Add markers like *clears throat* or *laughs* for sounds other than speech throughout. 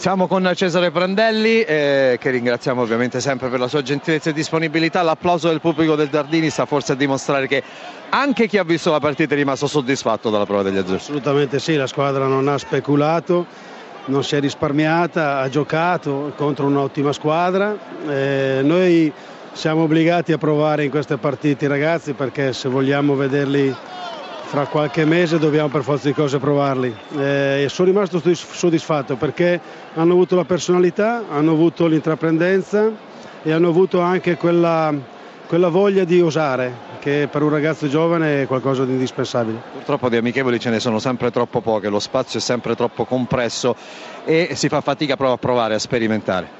Siamo con Cesare Prandelli, eh, che ringraziamo ovviamente sempre per la sua gentilezza e disponibilità. L'applauso del pubblico del Dardini sta forse a dimostrare che anche chi ha visto la partita è rimasto soddisfatto dalla prova degli azzurri. Assolutamente sì, la squadra non ha speculato, non si è risparmiata, ha giocato contro un'ottima squadra. Eh, noi siamo obbligati a provare in queste partite i ragazzi perché se vogliamo vederli fra qualche mese dobbiamo per forza di cose provarli. Eh, sono rimasto soddisfatto perché hanno avuto la personalità, hanno avuto l'intraprendenza e hanno avuto anche quella, quella voglia di osare che per un ragazzo giovane è qualcosa di indispensabile. Purtroppo di amichevoli ce ne sono sempre troppo poche, lo spazio è sempre troppo compresso e si fa fatica proprio a provare, a sperimentare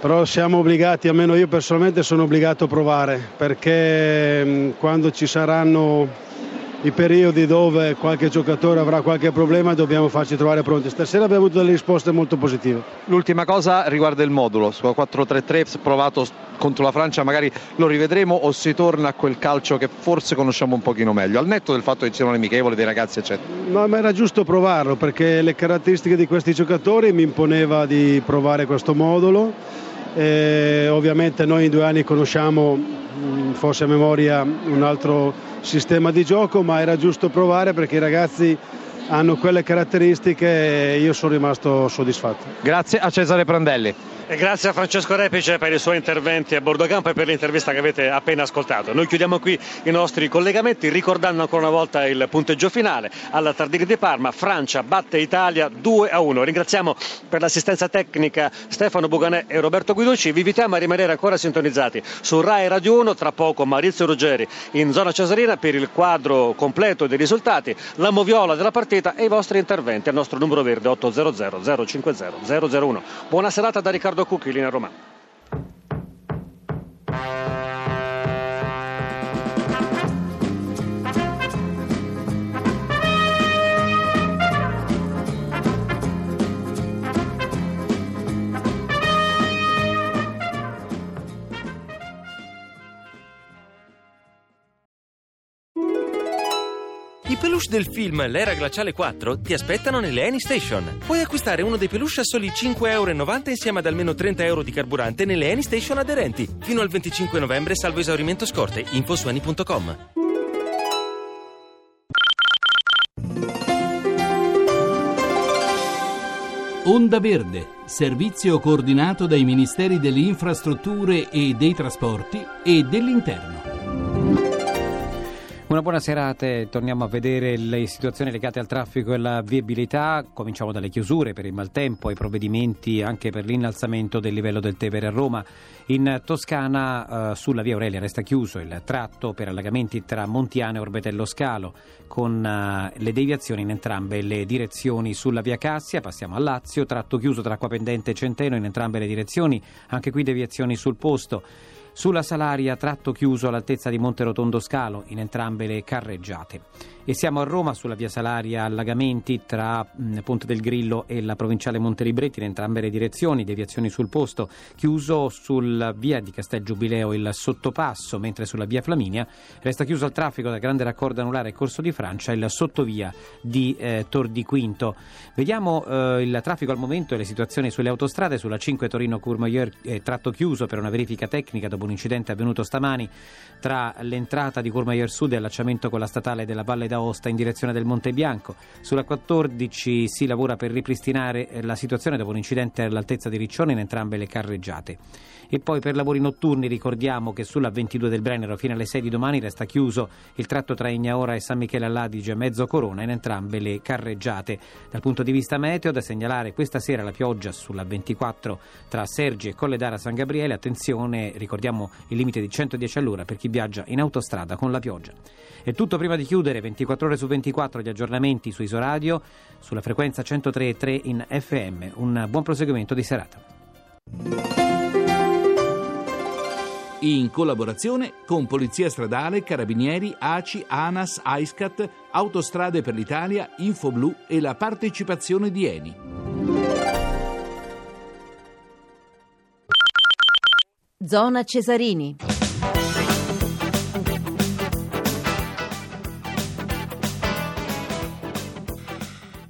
però siamo obbligati, almeno io personalmente sono obbligato a provare perché quando ci saranno i periodi dove qualche giocatore avrà qualche problema dobbiamo farci trovare pronti. Stasera abbiamo avuto delle risposte molto positive. L'ultima cosa riguarda il modulo, su 4-3-3 provato contro la Francia magari lo rivedremo o si torna a quel calcio che forse conosciamo un pochino meglio, al netto del fatto che ci siano amichevoli dei ragazzi eccetera. No, ma era giusto provarlo perché le caratteristiche di questi giocatori mi imponeva di provare questo modulo. E ovviamente noi in due anni conosciamo, forse a memoria, un altro sistema di gioco, ma era giusto provare perché i ragazzi hanno quelle caratteristiche e io sono rimasto soddisfatto. Grazie a Cesare Prandelli. E grazie a Francesco Repice per i suoi interventi a bordo campo e per l'intervista che avete appena ascoltato. Noi chiudiamo qui i nostri collegamenti ricordando ancora una volta il punteggio finale. Alla Tardini di Parma, Francia batte Italia 2 a 1. Ringraziamo per l'assistenza tecnica Stefano Buganè e Roberto Guiducci. Vi invitiamo a rimanere ancora sintonizzati su Rai Radio 1. Tra poco Maurizio Ruggeri in zona Cesarina per il quadro completo dei risultati, la moviola della partita e i vostri interventi al nostro numero verde 800 050 001. Buona serata da Riccardo Cucchi, linea Roma. Del film L'era glaciale 4 ti aspettano nelle Any Station. Puoi acquistare uno dei peluche a soli 5,90 euro insieme ad almeno 30 euro di carburante nelle Any Station aderenti. Fino al 25 novembre salvo esaurimento scorte. Info su any.com. Onda Verde, servizio coordinato dai Ministeri delle Infrastrutture e dei Trasporti e dell'Interno. Una buona serata, torniamo a vedere le situazioni legate al traffico e alla viabilità, cominciamo dalle chiusure per il maltempo, ai provvedimenti anche per l'innalzamento del livello del Tevere a Roma. In Toscana eh, sulla via Aurelia resta chiuso il tratto per allagamenti tra Montiano e Orbetello Scalo con eh, le deviazioni in entrambe le direzioni sulla via Cassia, passiamo a Lazio, tratto chiuso tra Acqua Pendente e Centeno in entrambe le direzioni, anche qui deviazioni sul posto. Sulla Salaria, tratto chiuso all'altezza di Monte Rotondo Scalo, in entrambe le carreggiate. E siamo a Roma, sulla via Salaria, allagamenti tra mh, Ponte del Grillo e la provinciale Montelibretti in entrambe le direzioni, deviazioni sul posto, chiuso sulla via di Castel Giubileo il sottopasso, mentre sulla via Flaminia resta chiuso al traffico da Grande Raccordo Anulare Corso di Francia il sottovia di eh, Tor di Quinto. Vediamo eh, il traffico al momento e le situazioni sulle autostrade, sulla 5 Torino-Courmayeur eh, tratto chiuso per una verifica tecnica dopo un incidente avvenuto stamani tra l'entrata di Courmayeur Sud e allacciamento con la statale della Valle d'Aosta in direzione del Monte Bianco. Sulla 14 si lavora per ripristinare la situazione dopo un incidente all'altezza di Riccione in entrambe le carreggiate. E poi per lavori notturni ricordiamo che sulla 22 del Brennero fino alle 6 di domani resta chiuso il tratto tra Ignaora e San Michele all'Adige mezzo Corona in entrambe le carreggiate. Dal punto di vista meteo da segnalare questa sera la pioggia sulla 24 tra Sergi e Colledara San Gabriele. Attenzione, ricordiamo il limite di 110 all'ora per chi viaggia in autostrada con la pioggia. È tutto prima di chiudere, 24 ore su 24 gli aggiornamenti su Isoradio, sulla frequenza 103.3 in FM. Un buon proseguimento di serata. In collaborazione con Polizia Stradale, Carabinieri, ACI, ANAS, AISCAT, Autostrade per l'Italia, Infoblu e la partecipazione di Eni. Zona Cesarini.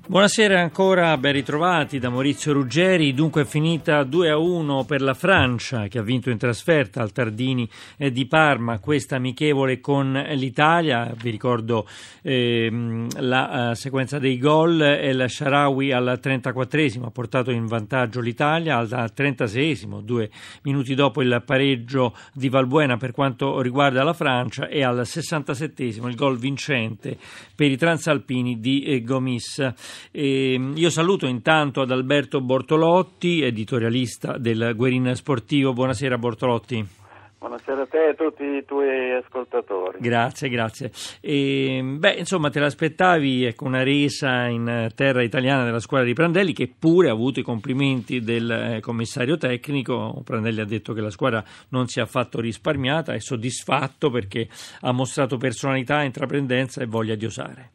Buonasera ancora, ben ritrovati da Maurizio Ruggeri. Dunque è finita 2 a 1 per la Francia che ha vinto in trasferta al Tardini eh, di Parma questa amichevole con l'Italia. Vi ricordo eh, la uh, sequenza dei gol. El Sharawi al 34esimo ha portato in vantaggio l'Italia, al 36esimo, due minuti dopo il pareggio di Valbuena per quanto riguarda la Francia e al 67esimo il gol vincente per i transalpini di eh, Gomis. E io saluto intanto ad Alberto Bortolotti, editorialista del Guerin Sportivo. Buonasera Bortolotti. Buonasera a te e a tutti i tuoi ascoltatori. Grazie, grazie. E, beh, insomma, te l'aspettavi ecco, una resa in terra italiana della squadra di Prandelli, che pure ha avuto i complimenti del eh, commissario tecnico. Prandelli ha detto che la squadra non si è affatto risparmiata, è soddisfatto perché ha mostrato personalità, intraprendenza e voglia di osare.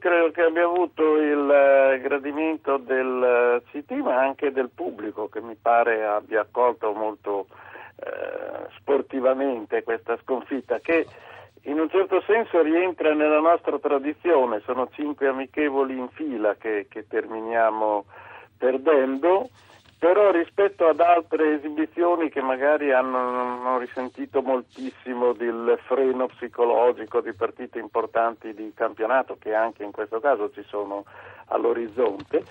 Credo che abbia avuto il eh, gradimento del CT eh, ma anche del pubblico che mi pare abbia accolto molto eh, sportivamente questa sconfitta che in un certo senso rientra nella nostra tradizione, sono cinque amichevoli in fila che, che terminiamo perdendo però rispetto ad altre esibizioni che magari hanno, hanno, risentito moltissimo del freno psicologico di partite importanti di campionato che anche in questo caso ci sono all'orizzonte,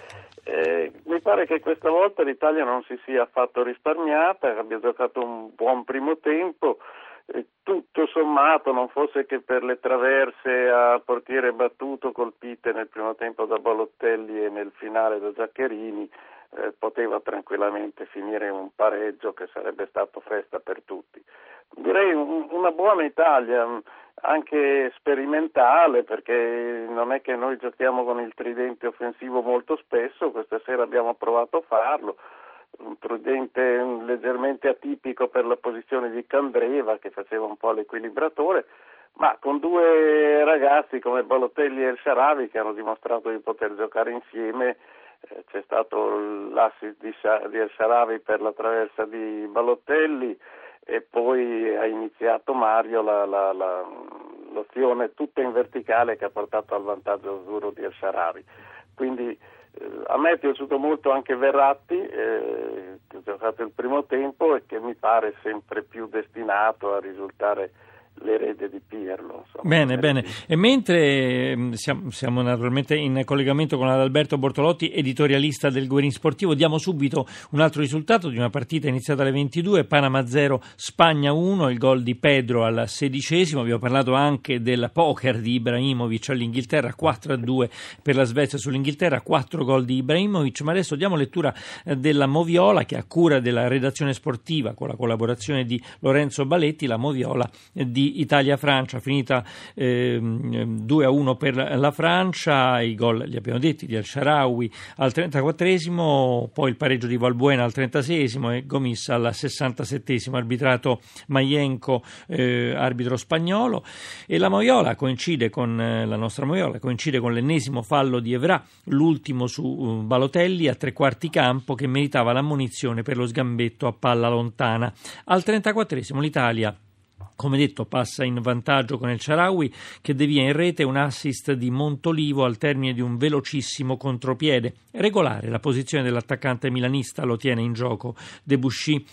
eh, mi pare che questa volta l'Italia non si sia affatto risparmiata, abbia giocato un buon primo tempo, eh, tutto sommato non fosse che per le traverse a portiere battuto colpite nel primo tempo da Balottelli e nel finale da Zaccherini, eh, poteva tranquillamente finire un pareggio che sarebbe stato festa per tutti. Direi un, una buona Italia, mm, anche sperimentale, perché non è che noi giochiamo con il tridente offensivo molto spesso, questa sera abbiamo provato a farlo, un tridente leggermente atipico per la posizione di Candreva che faceva un po' l'equilibratore, ma con due ragazzi come Balotelli e El Sharavi che hanno dimostrato di poter giocare insieme c'è stato l'assist di, di Sharavi per la traversa di Balottelli e poi ha iniziato Mario la, la, la, l'azione tutta in verticale che ha portato al vantaggio azzurro di El Sharavi. Quindi eh, a me è piaciuto molto anche Verratti, eh, che ha giocato il primo tempo e che mi pare sempre più destinato a risultare l'erede di Pirlo. Insomma. Bene, bene. E mentre mm, siamo, siamo, naturalmente in collegamento con Adalberto Bortolotti, editorialista del Guerin Sportivo, diamo subito un altro risultato di una partita iniziata alle 22, Panama 0, Spagna 1, il gol di Pedro al sedicesimo. Abbiamo parlato anche del poker di Ibrahimovic all'Inghilterra, 4-2 per la Svezia sull'Inghilterra, 4 gol di Ibrahimovic. Ma adesso diamo lettura eh, della Moviola che a cura della redazione sportiva con la collaborazione di Lorenzo Baletti, la Moviola di Italia-Francia, finita eh, 2 a 1 per la Francia, i gol li abbiamo detti di Al-Sharawi al 34esimo, poi il pareggio di Valbuena al 36esimo e Gomis al 67esimo, arbitrato Maienco, eh, arbitro spagnolo e la Moiola coincide con eh, la nostra Moiola coincide con l'ennesimo fallo di Evra, l'ultimo su uh, Balotelli a tre quarti campo che meritava l'ammonizione per lo sgambetto a palla lontana. Al 34esimo l'Italia come detto, passa in vantaggio con il Ciaraui che devia in rete un assist di Montolivo al termine di un velocissimo contropiede. Regolare la posizione dell'attaccante milanista lo tiene in gioco Debussy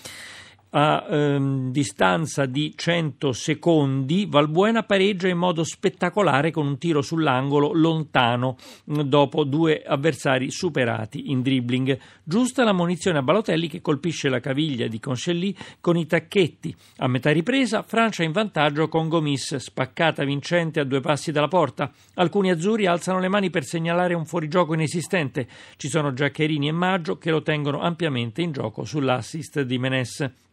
a ehm, distanza di 100 secondi, Valbuena pareggia in modo spettacolare con un tiro sull'angolo lontano dopo due avversari superati in dribbling. Giusta la munizione a Balotelli che colpisce la caviglia di Concellì con i tacchetti. A metà ripresa, Francia in vantaggio con Gomis, spaccata vincente a due passi dalla porta. Alcuni azzurri alzano le mani per segnalare un fuorigioco inesistente. Ci sono Giaccherini e Maggio che lo tengono ampiamente in gioco sull'assist di Menes.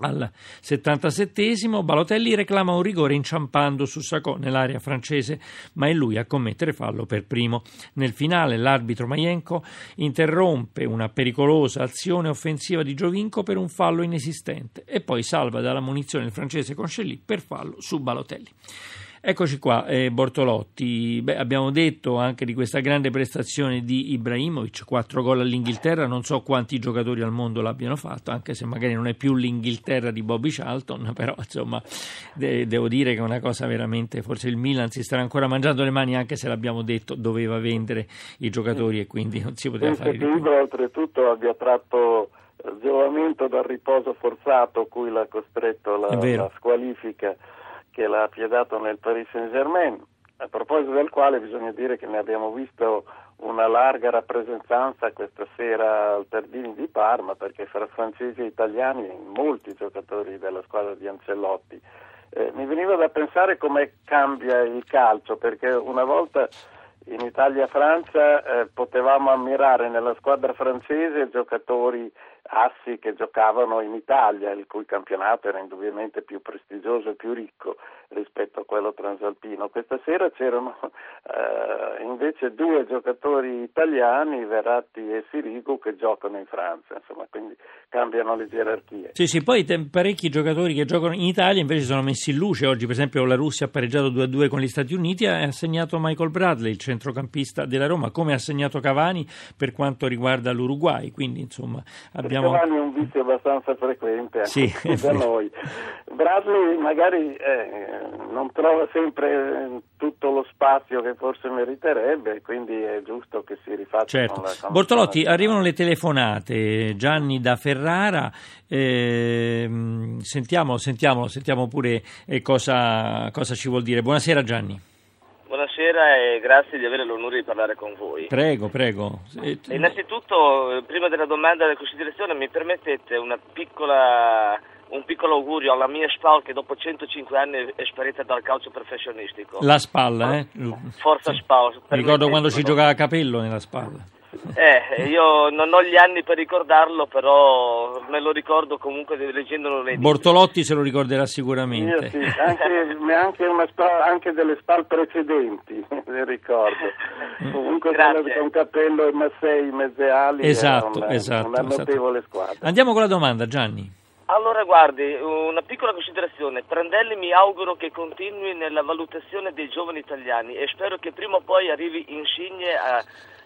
Al 77esimo Balotelli reclama un rigore inciampando su Sacco nell'area francese, ma è lui a commettere fallo per primo. Nel finale l'arbitro Maienko interrompe una pericolosa azione offensiva di Giovinco per un fallo inesistente e poi salva dalla munizione il francese Conchelli per fallo su Balotelli. Eccoci qua, eh, Bortolotti. Beh, abbiamo detto anche di questa grande prestazione di Ibrahimovic, quattro gol all'Inghilterra, non so quanti giocatori al mondo l'abbiano fatto, anche se magari non è più l'Inghilterra di Bobby Charlton, *laughs* però insomma de- devo dire che è una cosa veramente, forse il Milan si starà ancora mangiando le mani anche se l'abbiamo detto, doveva vendere i giocatori e quindi non si poteva fare di più. oltretutto abbia tratto giovamento dal riposo forzato cui l'ha costretto la, la squalifica che l'ha piedato nel Paris Saint-Germain, a proposito del quale bisogna dire che ne abbiamo visto una larga rappresentanza questa sera al Tardini di Parma, perché fra francesi e italiani molti giocatori della squadra di Ancellotti. Eh, mi veniva da pensare come cambia il calcio, perché una volta in Italia-Francia eh, potevamo ammirare nella squadra francese giocatori assi che giocavano in Italia, il cui campionato era indubbiamente più prestigioso e più ricco rispetto a quello transalpino. Questa sera c'erano *laughs* eh, invece due giocatori italiani, Verratti e Sirigu, che giocano in Francia, insomma, quindi cambiano le gerarchie. Sì, sì, poi parecchi giocatori che giocano in Italia invece sono messi in luce. Oggi, per esempio, la Russia ha pareggiato 2-2 con gli Stati Uniti e ha assegnato Michael Bradley, il centrocampista della Roma, come ha assegnato Cavani per quanto riguarda l'Uruguay. Quindi, insomma, abbiamo... Cavani è un vizio abbastanza frequente anche sì, da noi. Bradley magari eh, non trova sempre tutto lo spazio che forse meriterebbe, quindi è giusto che si rifaccia certo. Bortolotti, arrivano le telefonate, Gianni da Ferrara, eh, sentiamo, sentiamo, sentiamo pure eh, cosa, cosa ci vuol dire. Buonasera Gianni. Buonasera e grazie di avere l'onore di parlare con voi. Prego, prego. Innanzitutto, prima della domanda della considerazione, mi permettete una piccola un piccolo augurio alla mia SPAL che dopo 105 anni è sparita dal calcio professionistico. La spalla, eh? Forza SPAL. Ricordo quando si giocava a capello nella spalla. Eh, io non ho gli anni per ricordarlo, però me lo ricordo comunque leggendolo nei Bortolotti se lo ricorderà sicuramente. Io sì, anche, anche, spa, anche delle SPAL precedenti, *laughs* le ricordo. Comunque Grazie. con Capello e Massei, mezze ali, esatto, una, esatto, una esatto. notevole squadra. Andiamo con la domanda, Gianni. Allora guardi, una piccola considerazione, Prandelli mi auguro che continui nella valutazione dei giovani italiani e spero che prima o poi arrivi Insigne a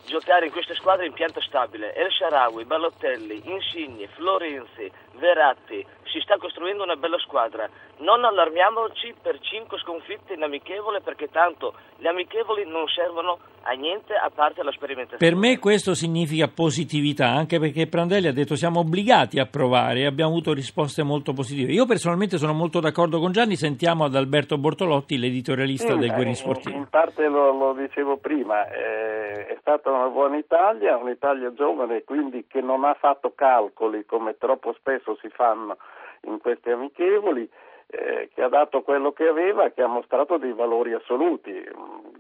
giocare in queste squadre in pianta stabile. El Sharawi, Balotelli, Insigne, Florenzi, Verratti, si sta costruendo una bella squadra. Non allarmiamoci per cinque sconfitte in amichevole perché tanto le amichevoli non servono a niente a parte la sperimentazione. Per me questo significa positività, anche perché Prandelli ha detto siamo obbligati a provare e abbiamo avuto risposte molto positive. Io personalmente sono molto d'accordo con Gianni, sentiamo ad Alberto Bortolotti, l'editorialista Sì, del Guerin in, Sportivo. in parte lo, lo dicevo prima, eh, è stata una buona Italia, un'Italia giovane quindi che non ha fatto calcoli come troppo spesso si fanno in questi amichevoli, eh, che ha dato quello che aveva, che ha mostrato dei valori assoluti,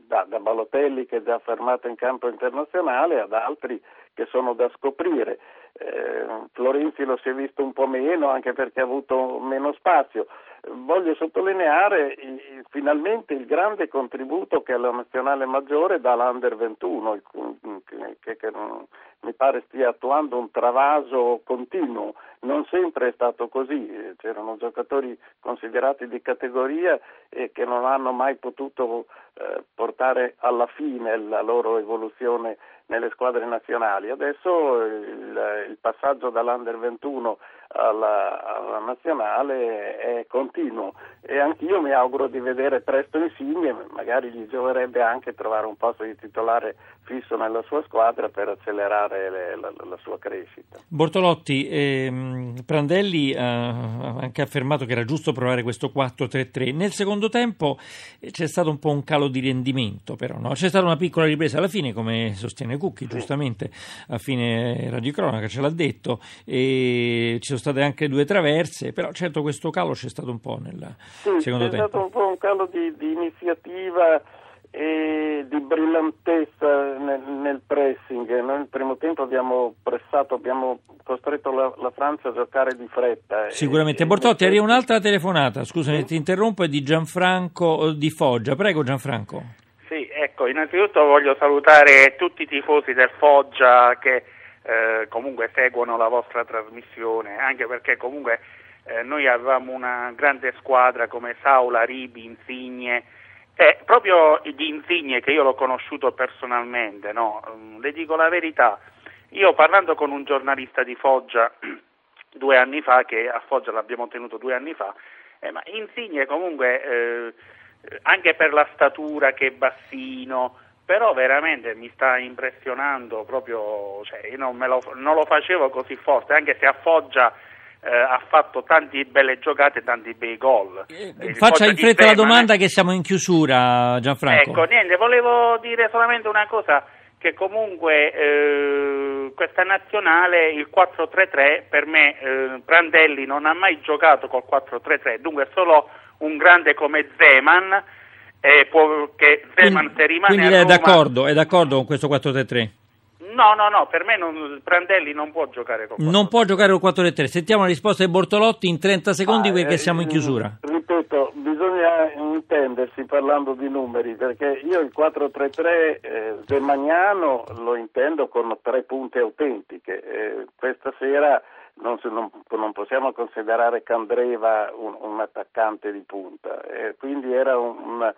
da, da Balotelli che è già affermato in campo internazionale ad altri che sono da scoprire. Eh, Florenzi lo si è visto un po' meno anche perché ha avuto meno spazio. Voglio sottolineare il, finalmente il grande contributo che alla nazionale maggiore dà l'Under 21, il, che, che, che mi pare stia attuando un travaso continuo. Non sempre è stato così, c'erano giocatori considerati di categoria e che non hanno mai potuto eh, portare alla fine la loro evoluzione nelle squadre nazionali. Adesso il, il passaggio dall'Under 21 alla, alla, nazionale è continuo e anch'io mi auguro di vedere presto Insigne, magari gli gioverebbe anche trovare un posto di titolare fisso nella sua squadra per accelerare le, la, la, sua crescita. Bortolotti, ehm, Prandelli ha anche affermato che era giusto provare questo 4-3-3. Nel secondo tempo c'è stato un po' un calo di rendimento, però no? c'è stata una piccola ripresa alla fine, come sostiene Cucchi, giustamente a fine Radio Cronaca ce l'ha detto, e ci sono state anche due traverse, però certo questo calo c'è stato un po' nel sì, secondo tempo. C'è stato un po' un calo di, di iniziativa e di brillantezza nel, nel, pressing. Noi nel primo tempo abbiamo pressato, abbiamo costretto la, la Francia a giocare di fretta. Sicuramente. E, Bortotti, arriva un'altra telefonata, scusami, sì? ti interrompo, è di Gianfranco di Foggia. Prego Gianfranco. Sì, ecco, innanzitutto voglio salutare tutti i tifosi del Foggia che eh, comunque seguono la vostra trasmissione, anche perché comunque eh, noi avevamo una grande squadra come Saula, Ribi, Insigne Eh, proprio di Insigne, che io l'ho conosciuto personalmente, no? Mm, le dico la verità, io parlando con un giornalista di Foggia *clears throat* due anni fa, che a Foggia l'abbiamo tenuto due anni fa, eh, ma Insigne comunque, eh, anche per la statura che è bassino, però veramente mi sta impressionando proprio, cioè io non, lo, non lo facevo così forte, anche se a Foggia eh, ha fatto tante belle giocate e tanti bei gol. Eh, faccia in fretta la domanda che siamo in chiusura, Gianfranco. Ecco, niente, volevo dire solamente una cosa, che comunque eh, questa nazionale, il 4-3-3, per me eh, Prandelli non ha mai giocato col 4-3-3, dunque solo un grande come Zeman, eh, può, che Zeman quindi, se rimane quindi a è Roma... d'accordo, è d'accordo con questo 4-3-3? No, no, no, per me non, Prandelli non può giocare con 4 Non può giocare con 4-3. Sentiamo la risposta di Bortolotti in 30 secondi Ah, perché eh, siamo in chiusura. Ripeto, bisogna intendersi parlando di numeri, perché io il 4-3-3 eh, Zemagnano lo intendo con tre punte autentiche. Eh, questa sera non, non- non possiamo considerare Candreva un, un attaccante di punta, eh, quindi era un, un-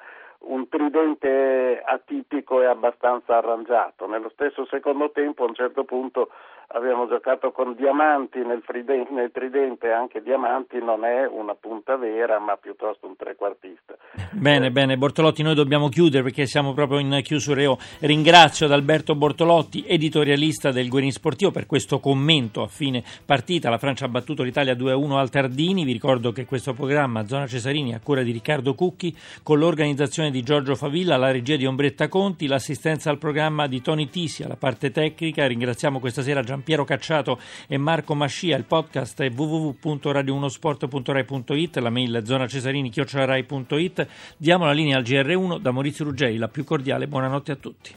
un tridente atipico e abbastanza arrangiato. Nello stesso secondo tempo a un certo punto abbiamo giocato con Diamanti nel, fride- nel tridente, anche Diamanti non è una punta vera ma piuttosto un trequartista. *laughs* Bene, bene, Bortolotti, noi dobbiamo chiudere perché siamo proprio in chiusura. Io ringrazio Adalberto Bortolotti, editorialista del Guerin Sportivo, per questo commento a fine partita. La Francia ha battuto l'Italia 2-1 al Tardini. Vi ricordo che questo programma, Zona Cesarini, a cura di Riccardo Cucchi, con l'organizzazione di Giorgio Favilla, la regia di Ombretta Conti, l'assistenza al programma di Tony Tisia, la parte tecnica. Ringraziamo questa sera Giampiero Cacciato e Marco Mascia. Il podcast è www.radio1sport.rai.it, la mail zonacesarini.it. Diamo la linea al GR1 da Maurizio Ruggeri, la più cordiale buonanotte a tutti.